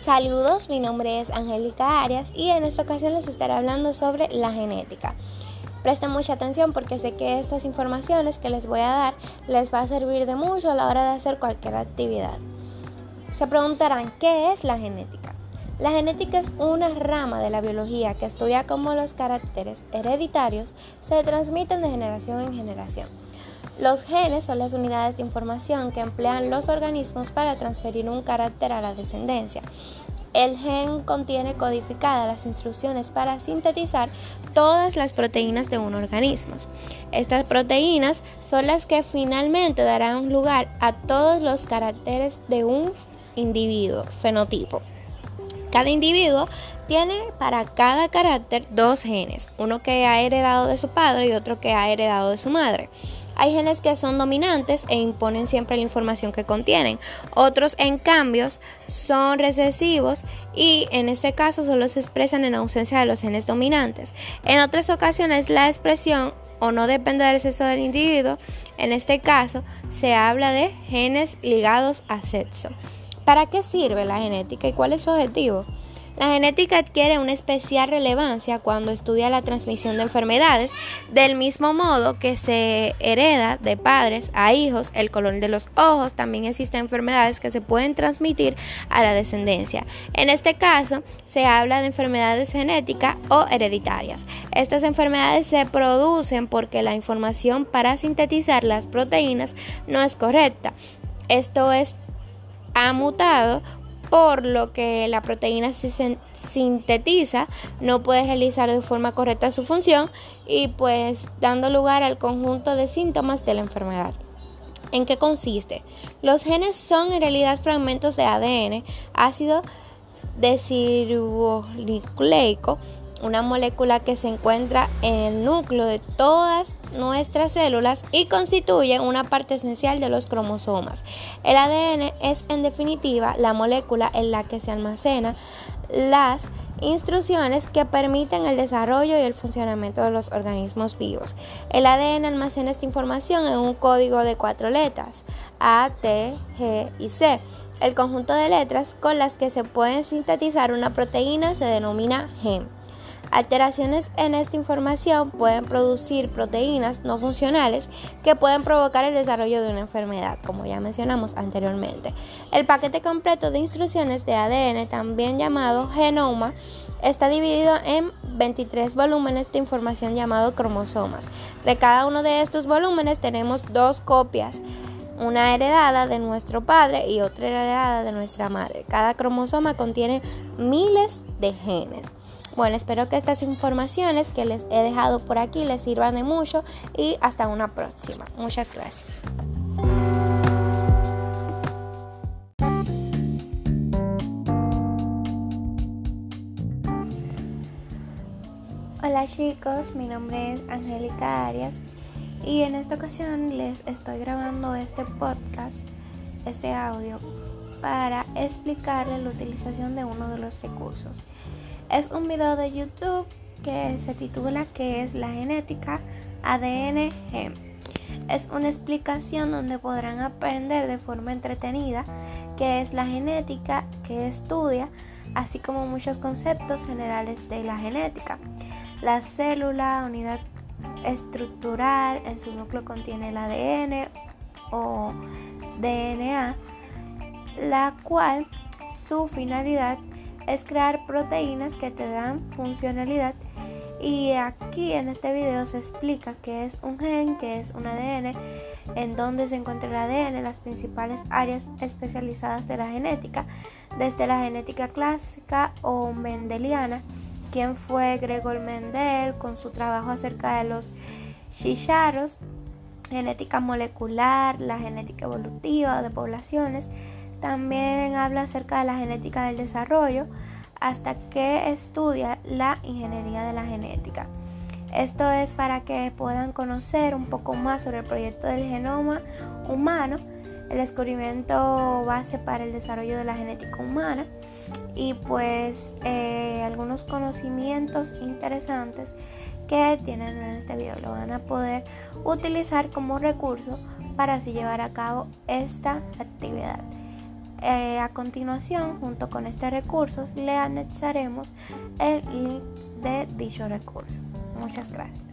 Saludos, mi nombre es Angélica Arias y en esta ocasión les estaré hablando sobre la genética. Presten mucha atención porque sé que estas informaciones que les voy a dar les va a servir de mucho a la hora de hacer cualquier actividad. Se preguntarán, ¿qué es la genética? La genética es una rama de la biología que estudia cómo los caracteres hereditarios se transmiten de generación en generación. Los genes son las unidades de información que emplean los organismos para transferir un carácter a la descendencia. El gen contiene codificadas las instrucciones para sintetizar todas las proteínas de un organismo. Estas proteínas son las que finalmente darán lugar a todos los caracteres de un individuo, fenotipo. Cada individuo tiene para cada carácter dos genes, uno que ha heredado de su padre y otro que ha heredado de su madre. Hay genes que son dominantes e imponen siempre la información que contienen. Otros, en cambio, son recesivos y en este caso solo se expresan en ausencia de los genes dominantes. En otras ocasiones, la expresión o no depende del sexo del individuo. En este caso, se habla de genes ligados a sexo. ¿Para qué sirve la genética y cuál es su objetivo? La genética adquiere una especial relevancia cuando estudia la transmisión de enfermedades, del mismo modo que se hereda de padres a hijos el color de los ojos, también existen enfermedades que se pueden transmitir a la descendencia. En este caso, se habla de enfermedades genéticas o hereditarias. Estas enfermedades se producen porque la información para sintetizar las proteínas no es correcta. Esto es ha mutado por lo que la proteína se sintetiza no puede realizar de forma correcta su función y pues dando lugar al conjunto de síntomas de la enfermedad. ¿En qué consiste? Los genes son en realidad fragmentos de ADN, ácido desoxirribonucleico una molécula que se encuentra en el núcleo de todas nuestras células y constituye una parte esencial de los cromosomas. El ADN es en definitiva la molécula en la que se almacenan las instrucciones que permiten el desarrollo y el funcionamiento de los organismos vivos. El ADN almacena esta información en un código de cuatro letras, A, T, G y C. El conjunto de letras con las que se puede sintetizar una proteína se denomina gen. Alteraciones en esta información pueden producir proteínas no funcionales que pueden provocar el desarrollo de una enfermedad, como ya mencionamos anteriormente. El paquete completo de instrucciones de ADN, también llamado genoma, está dividido en 23 volúmenes de información llamados cromosomas. De cada uno de estos volúmenes tenemos dos copias una heredada de nuestro padre y otra heredada de nuestra madre. Cada cromosoma contiene miles de genes. Bueno, espero que estas informaciones que les he dejado por aquí les sirvan de mucho y hasta una próxima. Muchas gracias. Hola chicos, mi nombre es Angélica Arias y en esta ocasión les estoy grabando este podcast, este audio, para explicarles la utilización de uno de los recursos. Es un video de YouTube que se titula ¿Qué es la genética? ADN. Es una explicación donde podrán aprender de forma entretenida qué es la genética, qué estudia, así como muchos conceptos generales de la genética. La célula, unidad estructural, en su núcleo contiene el ADN o DNA, la cual su finalidad es crear proteínas que te dan funcionalidad. Y aquí en este video se explica qué es un gen, qué es un ADN, en dónde se encuentra el ADN, las principales áreas especializadas de la genética, desde la genética clásica o mendeliana, quien fue Gregor Mendel con su trabajo acerca de los chicharros, genética molecular, la genética evolutiva de poblaciones, también habla acerca de la genética del desarrollo hasta que estudia la ingeniería de la genética. Esto es para que puedan conocer un poco más sobre el proyecto del genoma humano, el descubrimiento base para el desarrollo de la genética humana y pues eh, algunos conocimientos interesantes que tienen en este video lo van a poder utilizar como recurso para así llevar a cabo esta actividad. Eh, a continuación, junto con este recurso, le anexaremos el link de dicho recurso. Muchas gracias.